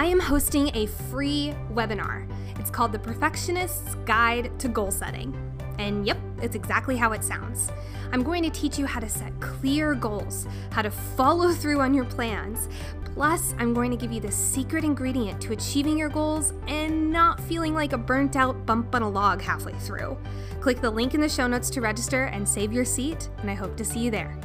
I am hosting a free webinar. It's called The Perfectionist's Guide to Goal Setting. And yep, it's exactly how it sounds. I'm going to teach you how to set clear goals, how to follow through on your plans. Plus, I'm going to give you the secret ingredient to achieving your goals and not feeling like a burnt out bump on a log halfway through. Click the link in the show notes to register and save your seat, and I hope to see you there.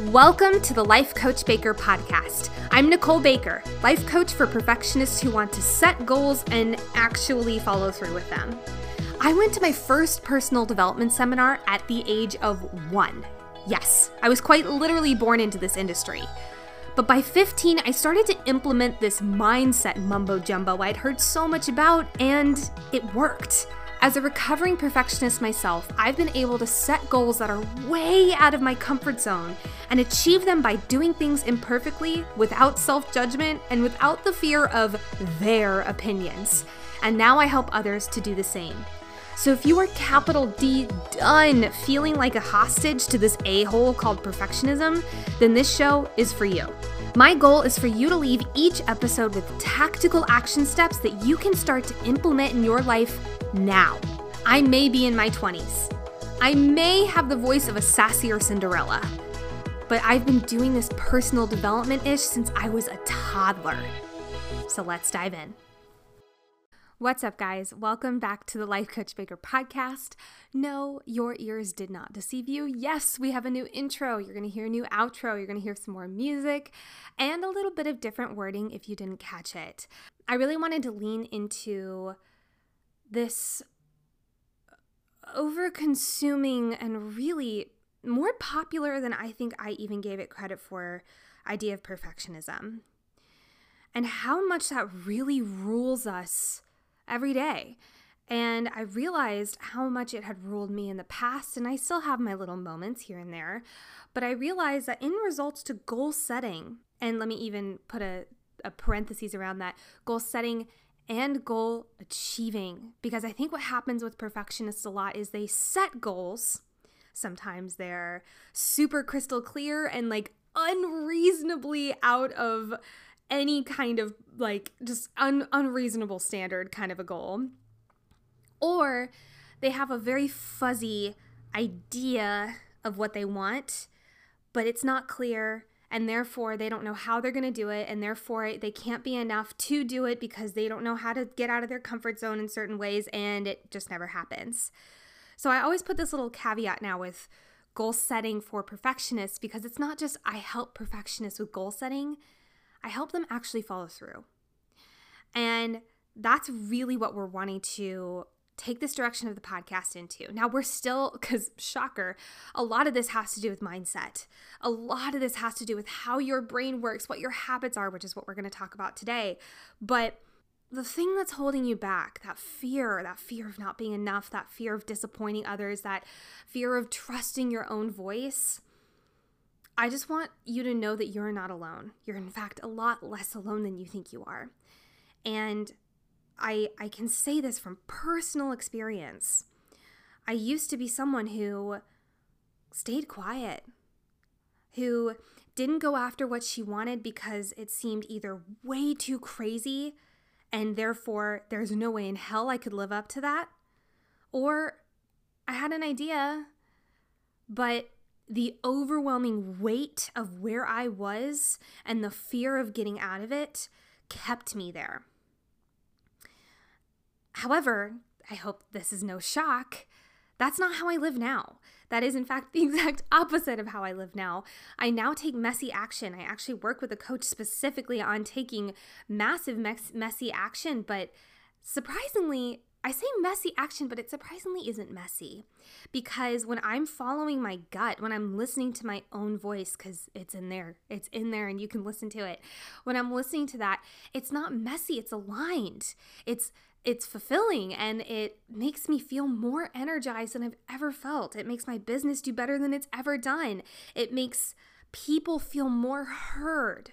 Welcome to the Life Coach Baker podcast. I'm Nicole Baker, life coach for perfectionists who want to set goals and actually follow through with them. I went to my first personal development seminar at the age of one. Yes, I was quite literally born into this industry. But by 15, I started to implement this mindset mumbo jumbo I'd heard so much about, and it worked. As a recovering perfectionist myself, I've been able to set goals that are way out of my comfort zone and achieve them by doing things imperfectly, without self judgment, and without the fear of their opinions. And now I help others to do the same. So if you are capital D done feeling like a hostage to this a hole called perfectionism, then this show is for you. My goal is for you to leave each episode with tactical action steps that you can start to implement in your life now. I may be in my 20s. I may have the voice of a sassier Cinderella, but I've been doing this personal development ish since I was a toddler. So let's dive in. What's up, guys? Welcome back to the Life Coach Baker podcast. No, your ears did not deceive you. Yes, we have a new intro. You're going to hear a new outro. You're going to hear some more music and a little bit of different wording if you didn't catch it. I really wanted to lean into this over consuming and really more popular than I think I even gave it credit for idea of perfectionism and how much that really rules us every day. And I realized how much it had ruled me in the past, and I still have my little moments here and there. But I realized that in results to goal setting, and let me even put a, a parenthesis around that goal setting and goal achieving. Because I think what happens with perfectionists a lot is they set goals. Sometimes they're super crystal clear and like unreasonably out of any kind of like just un- unreasonable standard kind of a goal. Or they have a very fuzzy idea of what they want, but it's not clear and therefore they don't know how they're going to do it and therefore they can't be enough to do it because they don't know how to get out of their comfort zone in certain ways and it just never happens. So I always put this little caveat now with goal setting for perfectionists because it's not just I help perfectionists with goal setting, I help them actually follow through. And that's really what we're wanting to take this direction of the podcast into. Now, we're still, because shocker, a lot of this has to do with mindset. A lot of this has to do with how your brain works, what your habits are, which is what we're going to talk about today. But the thing that's holding you back, that fear, that fear of not being enough, that fear of disappointing others, that fear of trusting your own voice, I just want you to know that you're not alone. You're, in fact, a lot less alone than you think you are. And I, I can say this from personal experience. I used to be someone who stayed quiet, who didn't go after what she wanted because it seemed either way too crazy and therefore there's no way in hell I could live up to that, or I had an idea, but the overwhelming weight of where I was and the fear of getting out of it kept me there. However, I hope this is no shock. That's not how I live now. That is, in fact, the exact opposite of how I live now. I now take messy action. I actually work with a coach specifically on taking massive, messy action, but surprisingly, I say messy action, but it surprisingly isn't messy because when I'm following my gut, when I'm listening to my own voice, because it's in there, it's in there and you can listen to it. When I'm listening to that, it's not messy, it's aligned. It's it's fulfilling and it makes me feel more energized than I've ever felt. It makes my business do better than it's ever done. It makes people feel more heard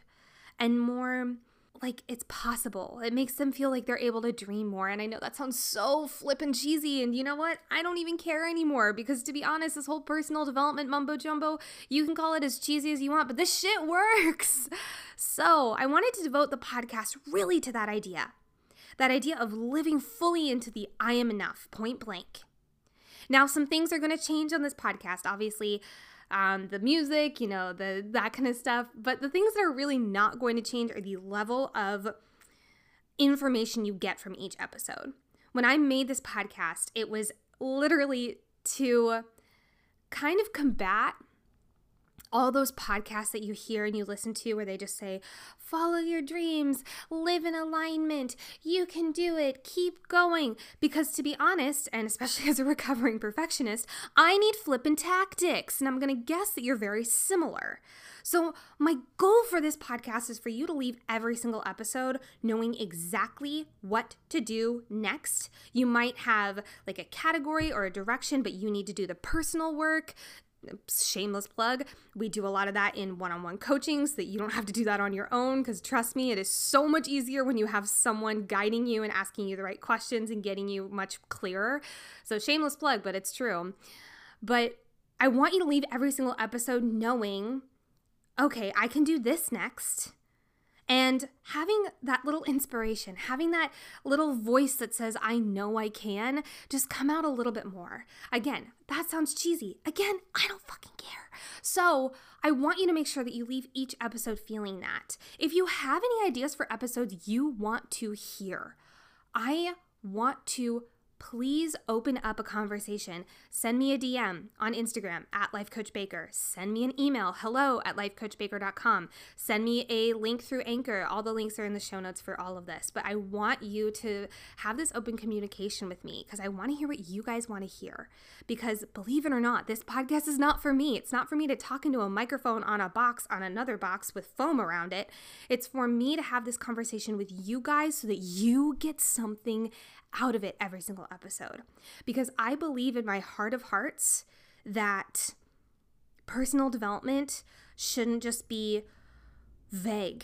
and more like it's possible. It makes them feel like they're able to dream more. And I know that sounds so flippin' cheesy. And you know what? I don't even care anymore because to be honest, this whole personal development mumbo jumbo, you can call it as cheesy as you want, but this shit works. So I wanted to devote the podcast really to that idea that idea of living fully into the I am enough, point blank. Now, some things are going to change on this podcast. Obviously, um, the music, you know, the that kind of stuff. But the things that are really not going to change are the level of information you get from each episode. When I made this podcast, it was literally to kind of combat all those podcasts that you hear and you listen to where they just say, follow your dreams, live in alignment, you can do it, keep going. Because to be honest, and especially as a recovering perfectionist, I need flippin' tactics. And I'm gonna guess that you're very similar. So, my goal for this podcast is for you to leave every single episode knowing exactly what to do next. You might have like a category or a direction, but you need to do the personal work shameless plug. We do a lot of that in one-on-one coaching so that you don't have to do that on your own because trust me it is so much easier when you have someone guiding you and asking you the right questions and getting you much clearer. So shameless plug but it's true. But i want you to leave every single episode knowing okay i can do this next and having that little inspiration, having that little voice that says, I know I can, just come out a little bit more. Again, that sounds cheesy. Again, I don't fucking care. So I want you to make sure that you leave each episode feeling that. If you have any ideas for episodes you want to hear, I want to please open up a conversation. Send me a DM on Instagram at Life Coach Baker. Send me an email, hello at lifecoachbaker.com. Send me a link through Anchor. All the links are in the show notes for all of this. But I want you to have this open communication with me because I want to hear what you guys want to hear. Because believe it or not, this podcast is not for me. It's not for me to talk into a microphone on a box on another box with foam around it. It's for me to have this conversation with you guys so that you get something out of it every single episode. Because I believe in my heart of hearts that personal development shouldn't just be vague.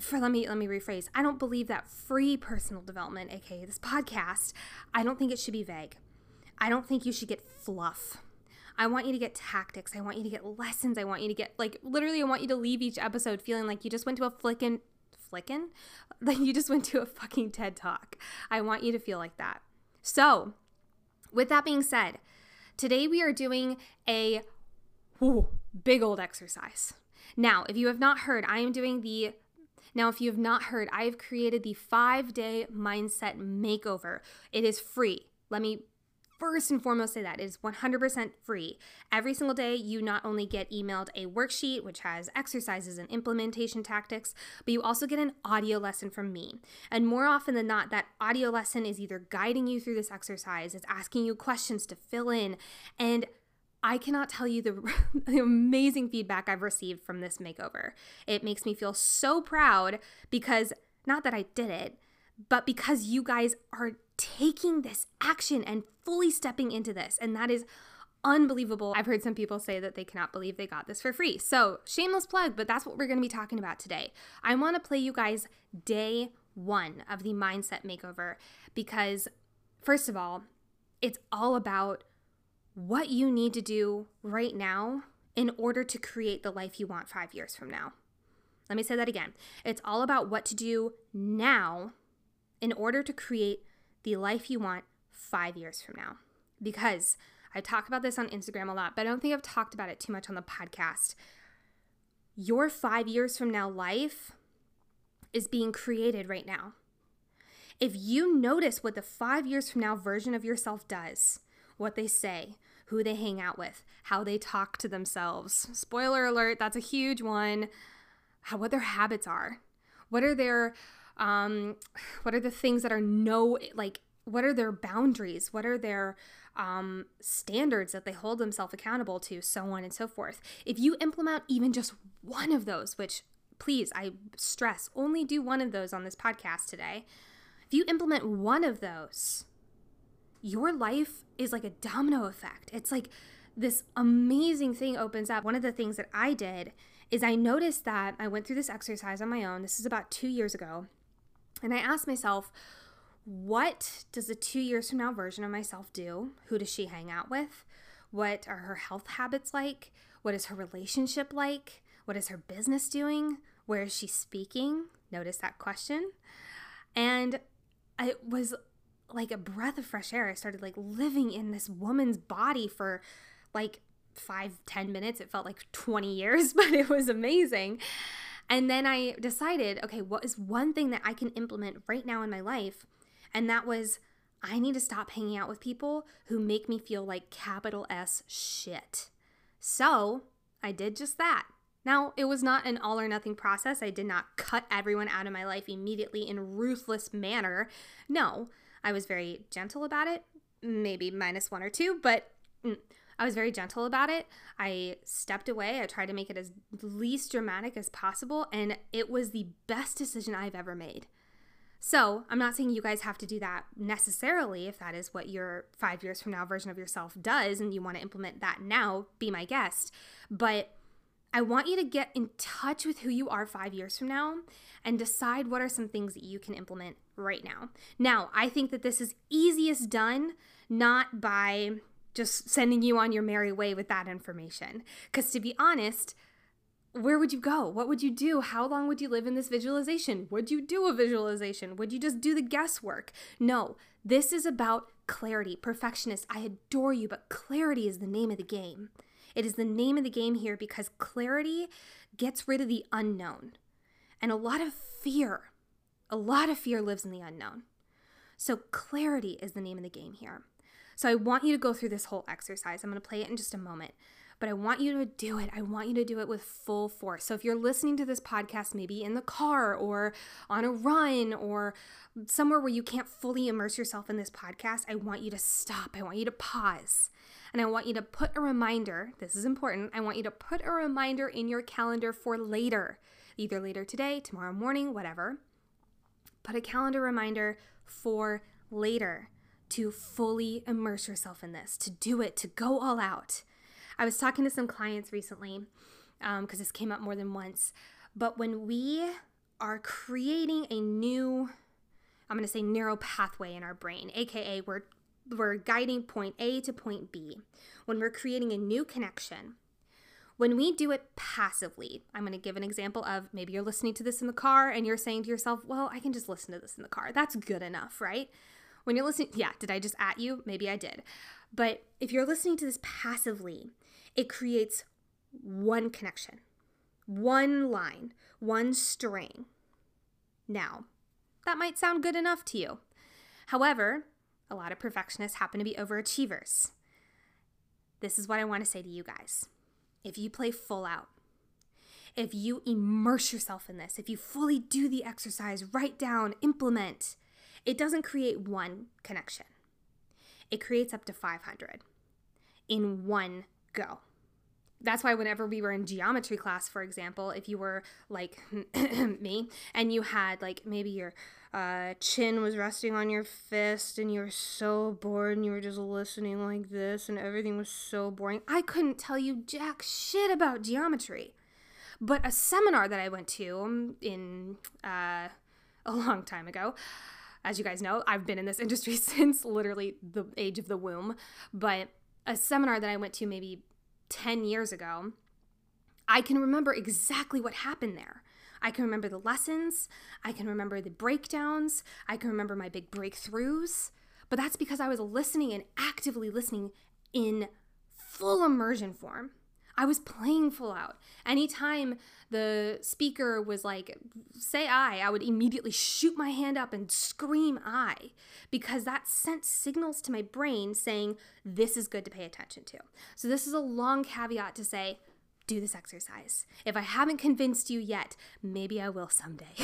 For let me let me rephrase. I don't believe that free personal development, aka this podcast, I don't think it should be vague. I don't think you should get fluff. I want you to get tactics. I want you to get lessons. I want you to get like literally I want you to leave each episode feeling like you just went to a flickin' flickin'? Like you just went to a fucking TED talk. I want you to feel like that. So, with that being said, today we are doing a whoo, big old exercise. Now, if you have not heard, I am doing the now, if you have not heard, I have created the five day mindset makeover. It is free. Let me first and foremost say that it is 100% free. Every single day, you not only get emailed a worksheet, which has exercises and implementation tactics, but you also get an audio lesson from me. And more often than not, that audio lesson is either guiding you through this exercise, it's asking you questions to fill in, and I cannot tell you the, the, amazing feedback I've received from this makeover. It makes me feel so proud because not that I did it, but because you guys are taking this action and fully stepping into this. And that is unbelievable. I've heard some people say that they cannot believe they got this for free. So, shameless plug, but that's what we're going to be talking about today. I want to play you guys day one of the mindset makeover because, first of all, it's all about what you need to do right now in order to create the life you want five years from now. Let me say that again. It's all about what to do now in order to create the life you want five years from now. Because I talk about this on Instagram a lot, but I don't think I've talked about it too much on the podcast. Your five years from now life is being created right now. If you notice what the five years from now version of yourself does, what they say, who they hang out with, how they talk to themselves, spoiler alert, that's a huge one, how what their habits are, what are their um, what are the things that are no like what are their boundaries what are their um, standards that they hold themselves accountable to so on and so forth if you implement even just one of those which please i stress only do one of those on this podcast today if you implement one of those your life is like a domino effect it's like this amazing thing opens up. One of the things that I did is I noticed that I went through this exercise on my own. This is about two years ago. And I asked myself, what does the two years from now version of myself do? Who does she hang out with? What are her health habits like? What is her relationship like? What is her business doing? Where is she speaking? Notice that question. And it was like a breath of fresh air. I started like living in this woman's body for like five, ten minutes. It felt like 20 years, but it was amazing. And then I decided, okay, what is one thing that I can implement right now in my life? And that was, I need to stop hanging out with people who make me feel like capital S shit. So I did just that. Now, it was not an all or nothing process. I did not cut everyone out of my life immediately in ruthless manner. No, I was very gentle about it, maybe minus one or two, but mm, I was very gentle about it. I stepped away. I tried to make it as least dramatic as possible, and it was the best decision I've ever made. So, I'm not saying you guys have to do that necessarily if that is what your five years from now version of yourself does and you want to implement that now, be my guest. But I want you to get in touch with who you are five years from now and decide what are some things that you can implement right now. Now, I think that this is easiest done not by just sending you on your merry way with that information. Because to be honest, where would you go? What would you do? How long would you live in this visualization? Would you do a visualization? Would you just do the guesswork? No, this is about clarity. Perfectionist, I adore you, but clarity is the name of the game. It is the name of the game here because clarity gets rid of the unknown. And a lot of fear, a lot of fear lives in the unknown. So, clarity is the name of the game here. So, I want you to go through this whole exercise. I'm going to play it in just a moment, but I want you to do it. I want you to do it with full force. So, if you're listening to this podcast, maybe in the car or on a run or somewhere where you can't fully immerse yourself in this podcast, I want you to stop. I want you to pause and I want you to put a reminder. This is important. I want you to put a reminder in your calendar for later, either later today, tomorrow morning, whatever. Put a calendar reminder for later to fully immerse yourself in this, to do it, to go all out. I was talking to some clients recently because um, this came up more than once. But when we are creating a new, I'm going to say narrow pathway in our brain, aka we're we're guiding point A to point B, when we're creating a new connection, when we do it passively, I'm going to give an example of maybe you're listening to this in the car and you're saying to yourself, well, I can just listen to this in the car. That's good enough, right? When you're listening, yeah, did I just at you? Maybe I did. But if you're listening to this passively, it creates one connection, one line, one string. Now, that might sound good enough to you. However, a lot of perfectionists happen to be overachievers. This is what I want to say to you guys. If you play full out, if you immerse yourself in this, if you fully do the exercise, write down, implement, it doesn't create one connection. It creates up to 500 in one go. That's why whenever we were in geometry class, for example, if you were like me and you had like maybe your uh, chin was resting on your fist and you were so bored and you were just listening like this and everything was so boring. I couldn't tell you jack shit about geometry. But a seminar that I went to um, in uh, a long time ago, as you guys know, I've been in this industry since literally the age of the womb, but a seminar that I went to maybe 10 years ago, I can remember exactly what happened there. I can remember the lessons, I can remember the breakdowns, I can remember my big breakthroughs. But that's because I was listening and actively listening in full immersion form. I was playing full out. Anytime the speaker was like, say I, I would immediately shoot my hand up and scream I because that sent signals to my brain saying, this is good to pay attention to. So, this is a long caveat to say, do this exercise. If I haven't convinced you yet, maybe I will someday.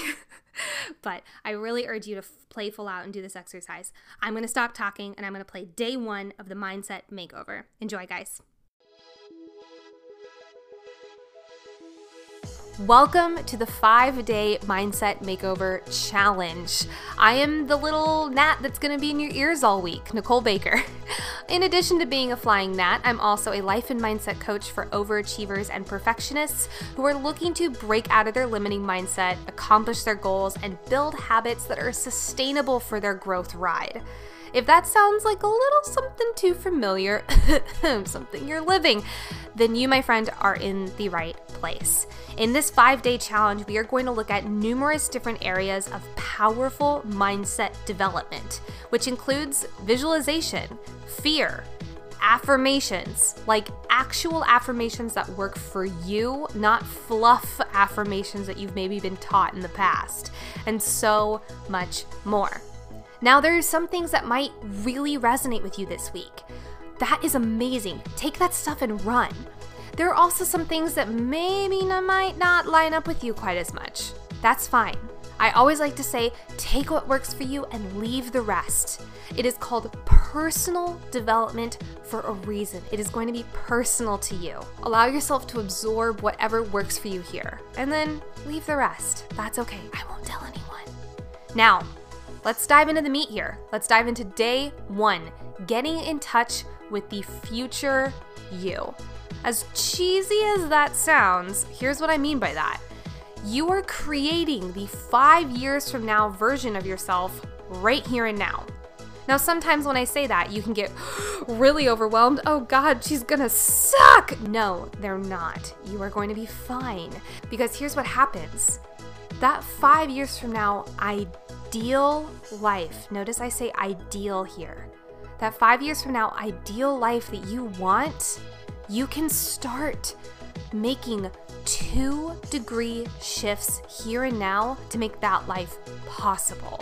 but I really urge you to f- play full out and do this exercise. I'm to stop talking and I'm to play day one of the mindset makeover. Enjoy, guys. Welcome to the five day mindset makeover challenge. I am the little gnat that's going to be in your ears all week, Nicole Baker. in addition to being a flying gnat, I'm also a life and mindset coach for overachievers and perfectionists who are looking to break out of their limiting mindset, accomplish their goals, and build habits that are sustainable for their growth ride. If that sounds like a little something too familiar, something you're living, then you, my friend, are in the right place. In this five day challenge, we are going to look at numerous different areas of powerful mindset development, which includes visualization, fear, affirmations, like actual affirmations that work for you, not fluff affirmations that you've maybe been taught in the past, and so much more. Now, there are some things that might really resonate with you this week. That is amazing. Take that stuff and run. There are also some things that maybe might not line up with you quite as much. That's fine. I always like to say take what works for you and leave the rest. It is called personal development for a reason. It is going to be personal to you. Allow yourself to absorb whatever works for you here, and then leave the rest. That's okay. I won't tell anyone. Now, Let's dive into the meat here. Let's dive into day one getting in touch with the future you. As cheesy as that sounds, here's what I mean by that. You are creating the five years from now version of yourself right here and now. Now, sometimes when I say that, you can get really overwhelmed. Oh God, she's gonna suck! No, they're not. You are going to be fine. Because here's what happens that five years from now, I ideal life, notice I say ideal here, that five years from now, ideal life that you want, you can start making two degree shifts here and now to make that life possible.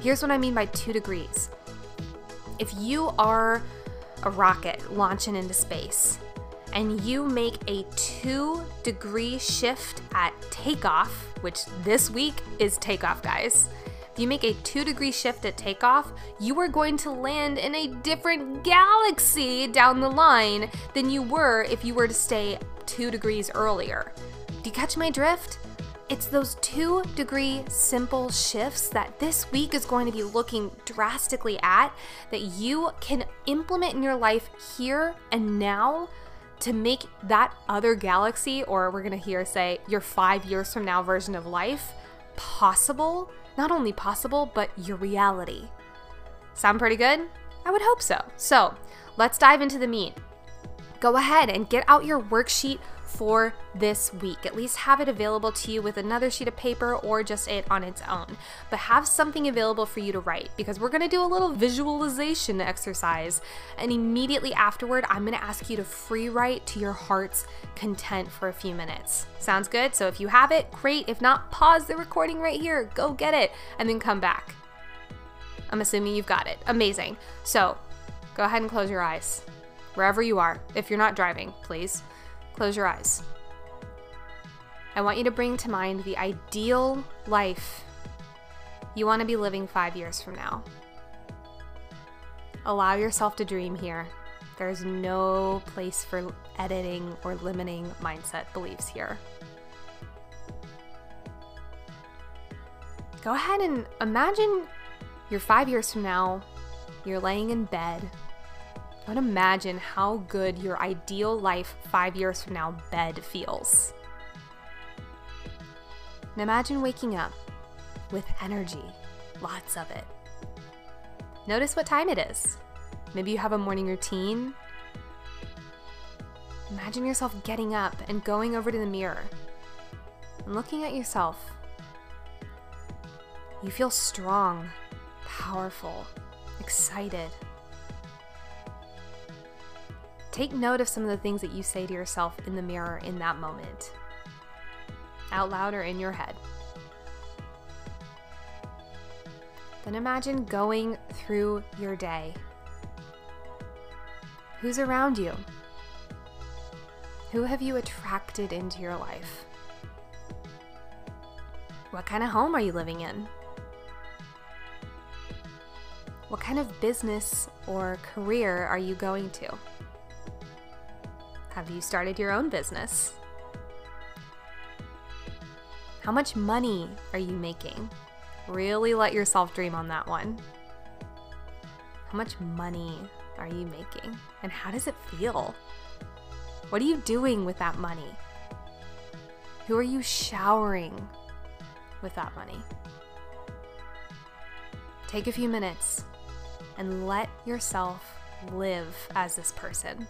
Here's what I mean by two degrees. If you are a rocket launching into space and you make a two degree shift at takeoff, which this week is takeoff, guys you make a two degree shift at takeoff, you are going to land in a different galaxy down the line than you were if you were to stay two degrees earlier. Do you catch my drift? It's those two degree simple shifts that this week is going to be looking drastically at that you can implement in your life here and now to make that other galaxy, or we're gonna hear say your five years from now version of life, possible not only possible, but your reality. Sound pretty good? I would hope so. So, let's dive into the meat. Go ahead and get out your worksheet for this week. At least have it available to you with another sheet of paper or just it on its own. But have something available for you to write because we're going to do a little visualization exercise. And immediately afterward, I'm going to ask you to free write to your heart's content for a few minutes. Sounds good? So if you have it, great. If not, pause the recording right here, go get it, and then come back. I'm assuming you've got it. Amazing. So go ahead and close your eyes wherever you are. If you're not driving, please. Close your eyes. I want you to bring to mind the ideal life you want to be living five years from now. Allow yourself to dream here. There's no place for editing or limiting mindset beliefs here. Go ahead and imagine you're five years from now, you're laying in bed, but imagine how good your ideal life five years from now bed feels. And imagine waking up with energy, lots of it. Notice what time it is. Maybe you have a morning routine. Imagine yourself getting up and going over to the mirror and looking at yourself. You feel strong, powerful, excited. Take note of some of the things that you say to yourself in the mirror in that moment, out loud or in your head. Then imagine going through your day. Who's around you? Who have you attracted into your life? What kind of home are you living in? What kind of business or career are you going to? Have you started your own business? How much money are you making? Really let yourself dream on that one. How much money are you making? And how does it feel? What are you doing with that money? Who are you showering with that money? Take a few minutes and let yourself live as this person.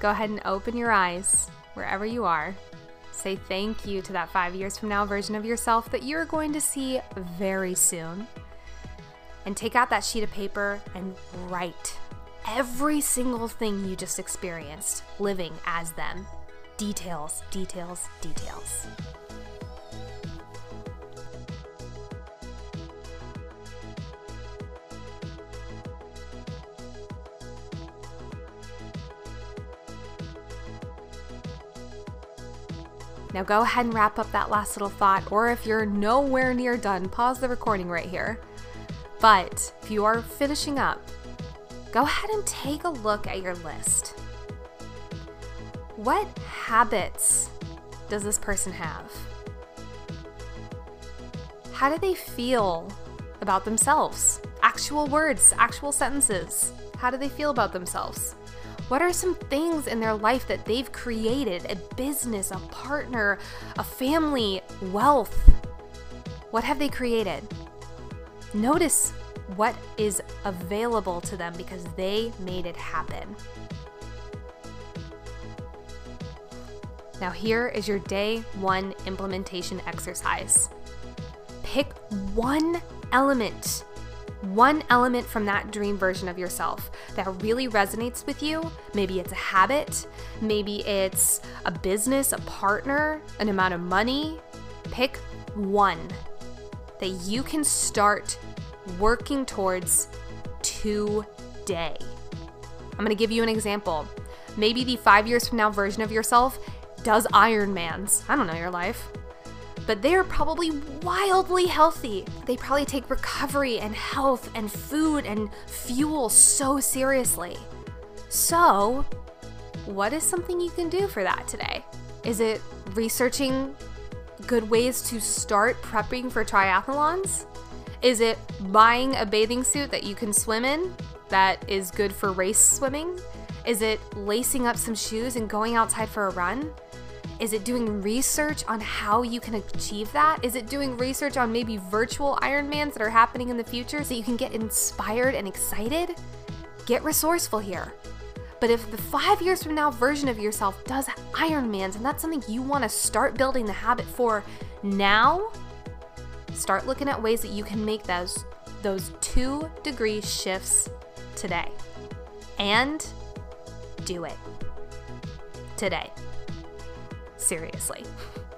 Go ahead and open your eyes wherever you are. Say thank you to that five years from now version of yourself that you're going to see very soon. And take out that sheet of paper and write every single thing you just experienced living as them. Details, details, details. Now go ahead and wrap up that last little thought, or if you're nowhere near done, pause the recording right here. But if you are finishing up, go ahead and take a look at your list. What habits does this person have? How do they feel about themselves? Actual words, actual sentences. How do they feel about themselves? What are some things in their life that they've created a business, a partner, a family, wealth? What have they created? Notice what is available to them because they made it happen. Now, here is your day one implementation exercise. Pick one element one element from that dream version of yourself that really resonates with you. Maybe it's a habit, maybe it's a business, a partner, an amount of money. Pick one that you can start working towards today. I'm gonna give you an example. Maybe the five years from now version of yourself does Ironmans. I don't know your life but they are probably wildly healthy. They probably take recovery and health and food and fuel so seriously. So, what is something you can do for that today? Is it researching good ways to start prepping for triathlons? Is it buying a bathing suit that you can swim in that is good for race swimming? Is it lacing up some shoes and going outside for a run? Is it doing research on how you can achieve that? Is it doing research on maybe virtual Ironmans that are happening in the future so you can get inspired and excited? Get resourceful here. But if the five years from now version of yourself does Ironmans and that's something you want to start building the habit for now, start looking at ways that you can make those those two degree shifts today. And do it today seriously.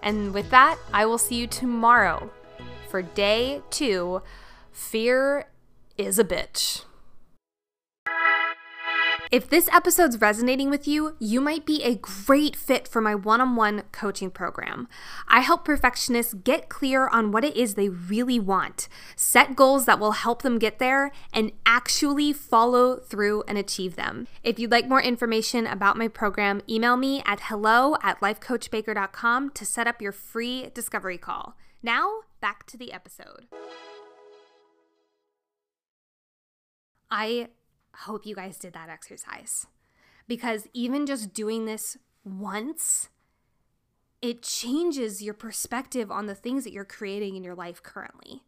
And with that, I will see you tomorrow for day two Fear is a Bitch. If this episode's resonating with you, you might be a great fit for my one on one coaching program. I help perfectionists get clear on what it is they really want, set goals that will help them get there, and actually follow through and achieve them. If you'd like more information about my program, email me at hello at lifecoachbaker.com to set up your free discovery call. Now, back to the episode. I hope you guys did that exercise because even just doing this once, it changes your perspective on the things that you're creating in your life currently.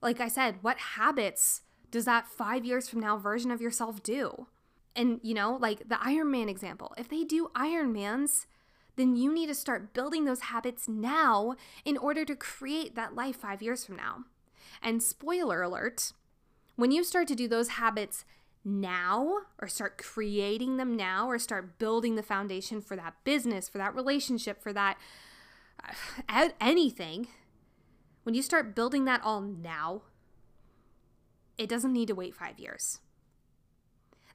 Like I said, what habits does that five years from now version of yourself do? And, you know, like the Iron Man example, if they do Iron Mans, then you need to start building those habits now in order to create that life five years from now. And spoiler alert, when you start to do those habits now or start creating them now or start building the foundation for that business, for that relationship, for that uh, anything, when you start building that all now, it doesn't need to wait five years.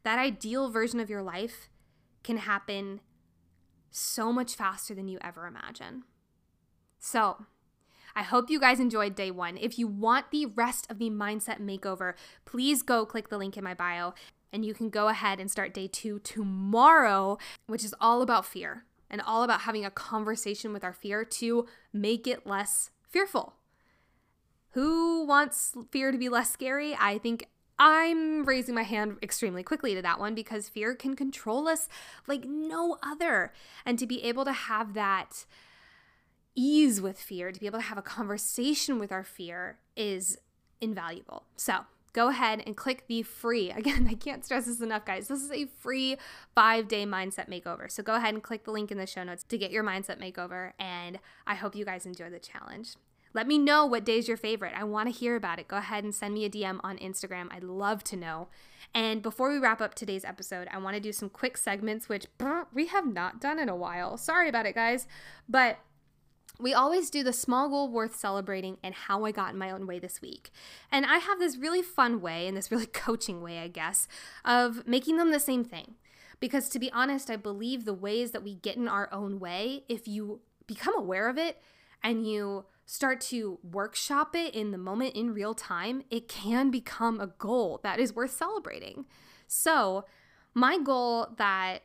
That ideal version of your life can happen so much faster than you ever imagine. So, I hope you guys enjoyed day one. If you want the rest of the mindset makeover, please go click the link in my bio and you can go ahead and start day two tomorrow, which is all about fear and all about having a conversation with our fear to make it less fearful. Who wants fear to be less scary? I think I'm raising my hand extremely quickly to that one because fear can control us like no other. And to be able to have that ease with fear, to be able to have a conversation with our fear is invaluable. So, go ahead and click the free. Again, I can't stress this enough, guys. This is a free five day mindset makeover. So go ahead and click the link in the show notes to get your mindset makeover. And I hope you guys enjoy the challenge. Let me know what day is your favorite. I want to hear about it. Go ahead and send me a DM on Instagram. I'd love to know. And before we wrap up today's episode, I want to do some quick segments, which we have not done in a while. Sorry about it, guys. But we always do the small goal worth celebrating and how I got in my own way this week. And I have this really fun way and this really coaching way, I guess, of making them the same thing. Because to be honest, I believe the ways that we get in our own way, if you become aware of it and you start to workshop it in the moment in real time, it can become a goal that is worth celebrating. So, my goal that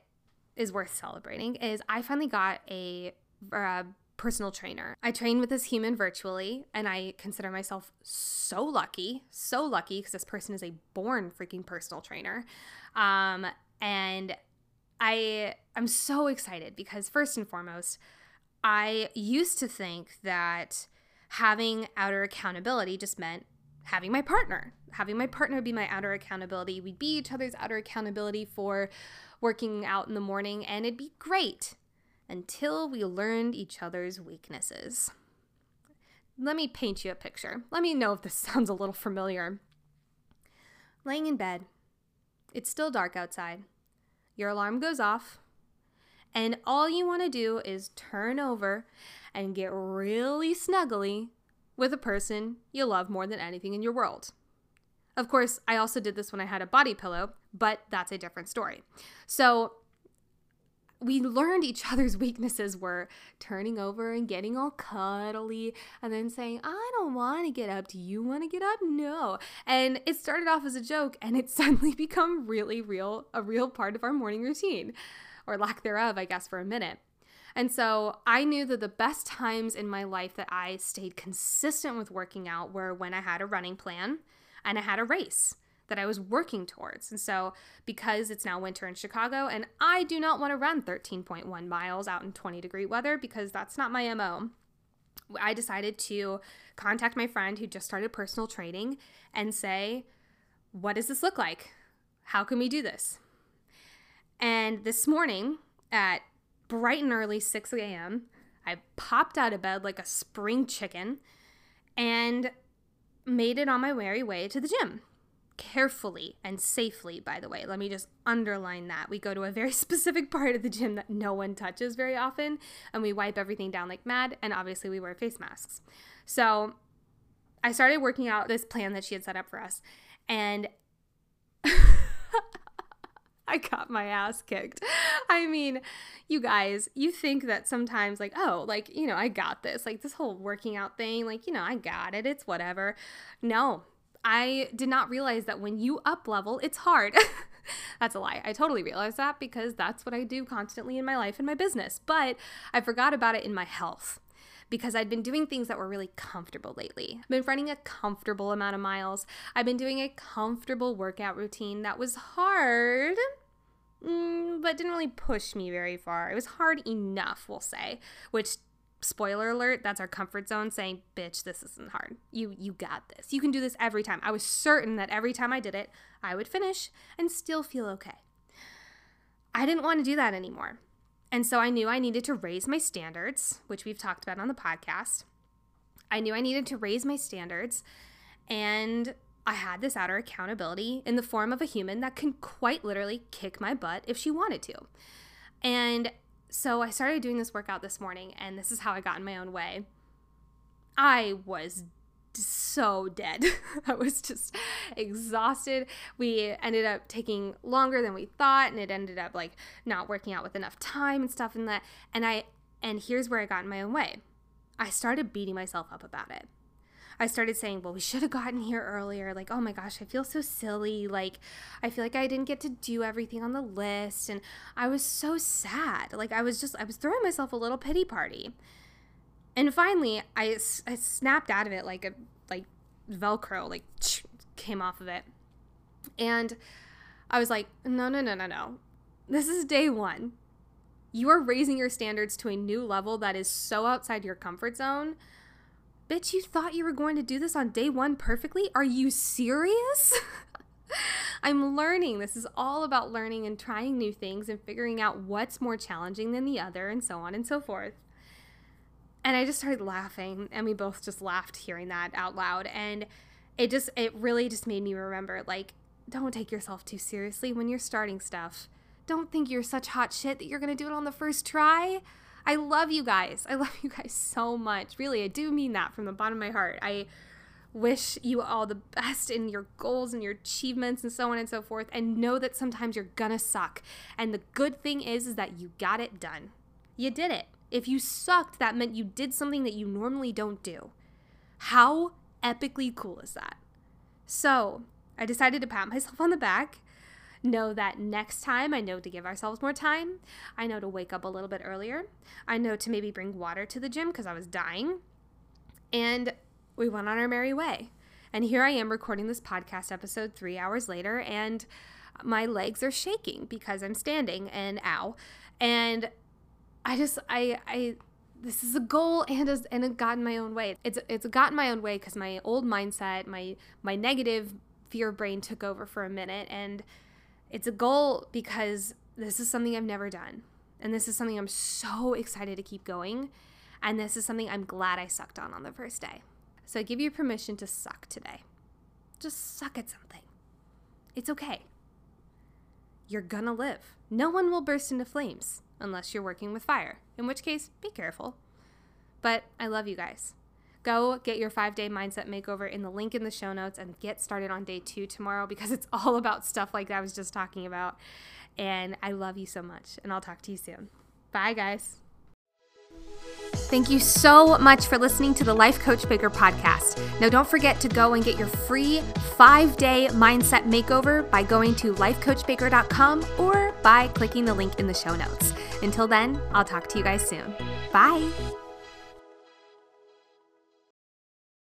is worth celebrating is I finally got a, a personal trainer. I train with this human virtually, and I consider myself so lucky, so lucky because this person is a born freaking personal trainer. Um, and I I'm so excited because first and foremost, I used to think that having outer accountability just meant having my partner, having my partner be my outer accountability. We'd be each other's outer accountability for working out in the morning, and it'd be great until we learned each other's weaknesses. Let me paint you a picture. Let me know if this sounds a little familiar. Laying in bed, it's still dark outside. Your alarm goes off, and all you want to do is turn over and get really snuggly with a person you love more than anything in your world. Of course, I also did this when I had a body pillow, but that's a different story. So, we learned each other's weaknesses were turning over and getting all cuddly and then saying, I don't want to get up. Do you want to get up? No. And it started off as a joke and it's suddenly become really real, a real part of our morning routine or lack thereof, I guess, for a minute. And so I knew that the best times in my life that I stayed consistent with working out were when I had a running plan and I had a race that I was working towards. And so, because it's now winter in Chicago and I do not want to run 13.1 miles out in 20 degree weather because that's not my MO, I decided to contact my friend who just started personal training and say, What does this look like? How can we do this? And this morning at bright and early 6 a.m., I popped out of bed like a spring chicken and made it on my merry way to the gym carefully and safely, by the way. Let me just underline that. We go to a very specific part of the gym that no one touches very often, and we wipe everything down like mad, and obviously we wear face masks. So I started working out this plan that she had set up for us, and I got my ass kicked. I mean, you guys, you think that sometimes, like, oh, like, you know, I got this. Like, this whole working out thing, like, you know, I got it. It's whatever. No, I did not realize that when you up level, it's hard. that's a lie. I totally realized that because that's what I do constantly in my life and my business. But I forgot about it in my health because I'd been doing things that were really comfortable lately. I've been running a comfortable amount of miles. I've been doing a comfortable workout routine that was hard, mm, but didn't really push me very far. It was hard enough, we'll say, which spoiler alert that's our comfort zone saying bitch this isn't hard. You you got this. You can do this every time. I was certain that every time i did it i would finish and still feel okay. I didn't want to do that anymore. And so i knew i needed to raise my standards which we've talked about on the podcast. I knew i needed to raise my standards and I had this outer accountability in the form of a human that can quite literally kick my butt if she wanted to. And so I started doing this workout this morning, and this is how I got in my own way. I was so dead. I was just exhausted. We ended up taking longer than we thought, and it ended up like not working out with enough time and stuff and that. And I, and here's where I got in my own way. I started beating myself up about it. I started saying, well, we should have gotten here earlier. Like, oh my gosh, I feel so silly. Like, I feel like I didn't get to do everything on the list. And I was so sad. Like, I was just, I was throwing myself a little pity party. And finally, I, I snapped out of it like a, like Velcro, like came off of it. And I was like, no, no, no, no, no. This is day one. You are raising your standards to a new level that is so outside your comfort zone Bitch, you thought you were going to do this on day one perfectly? Are you serious? I'm learning. This is all about learning and trying new things and figuring out what's more challenging than the other and so on and so forth. And I just started laughing, and we both just laughed hearing that out loud. And it just, it really just made me remember like, don't take yourself too seriously when you're starting stuff. Don't think you're such hot shit that you're going to do it on the first try. I love you guys. I love you guys so much. Really, I do mean that from the bottom of my heart. I wish you all the best in your goals and your achievements and so on and so forth and know that sometimes you're gonna suck. And the good thing is is that you got it done. You did it. If you sucked, that meant you did something that you normally don't do. How epically cool is that? So, I decided to pat myself on the back know that next time I know to give ourselves more time. I know to wake up a little bit earlier. I know to maybe bring water to the gym because I was dying. And we went on our merry way. And here I am recording this podcast episode three hours later, and my legs are shaking because I'm standing and ow. And I just, I, I, this is a goal and a, and it got in my own way. It's it's got in my own way because my old mindset, my my negative fear brain took over for a minute, and it's a goal because this is something I've never done. And this is something I'm so excited to keep going. And this is something I'm glad I sucked on on the first day. So I give you permission to suck today. Just suck at something. It's okay. You're gonna live. No one will burst into flames unless you're working with fire, in which case, be careful. But I love you guys. Go get your five day mindset makeover in the link in the show notes and get started on day two tomorrow because it's all about stuff like I was just talking about. And I love you so much, and I'll talk to you soon. Bye, guys. Thank you so much for listening to the Life Coach Baker podcast. Now, don't forget to go and get your free five day mindset makeover by going to lifecoachbaker.com or by clicking the link in the show notes. Until then, I'll talk to you guys soon. Bye.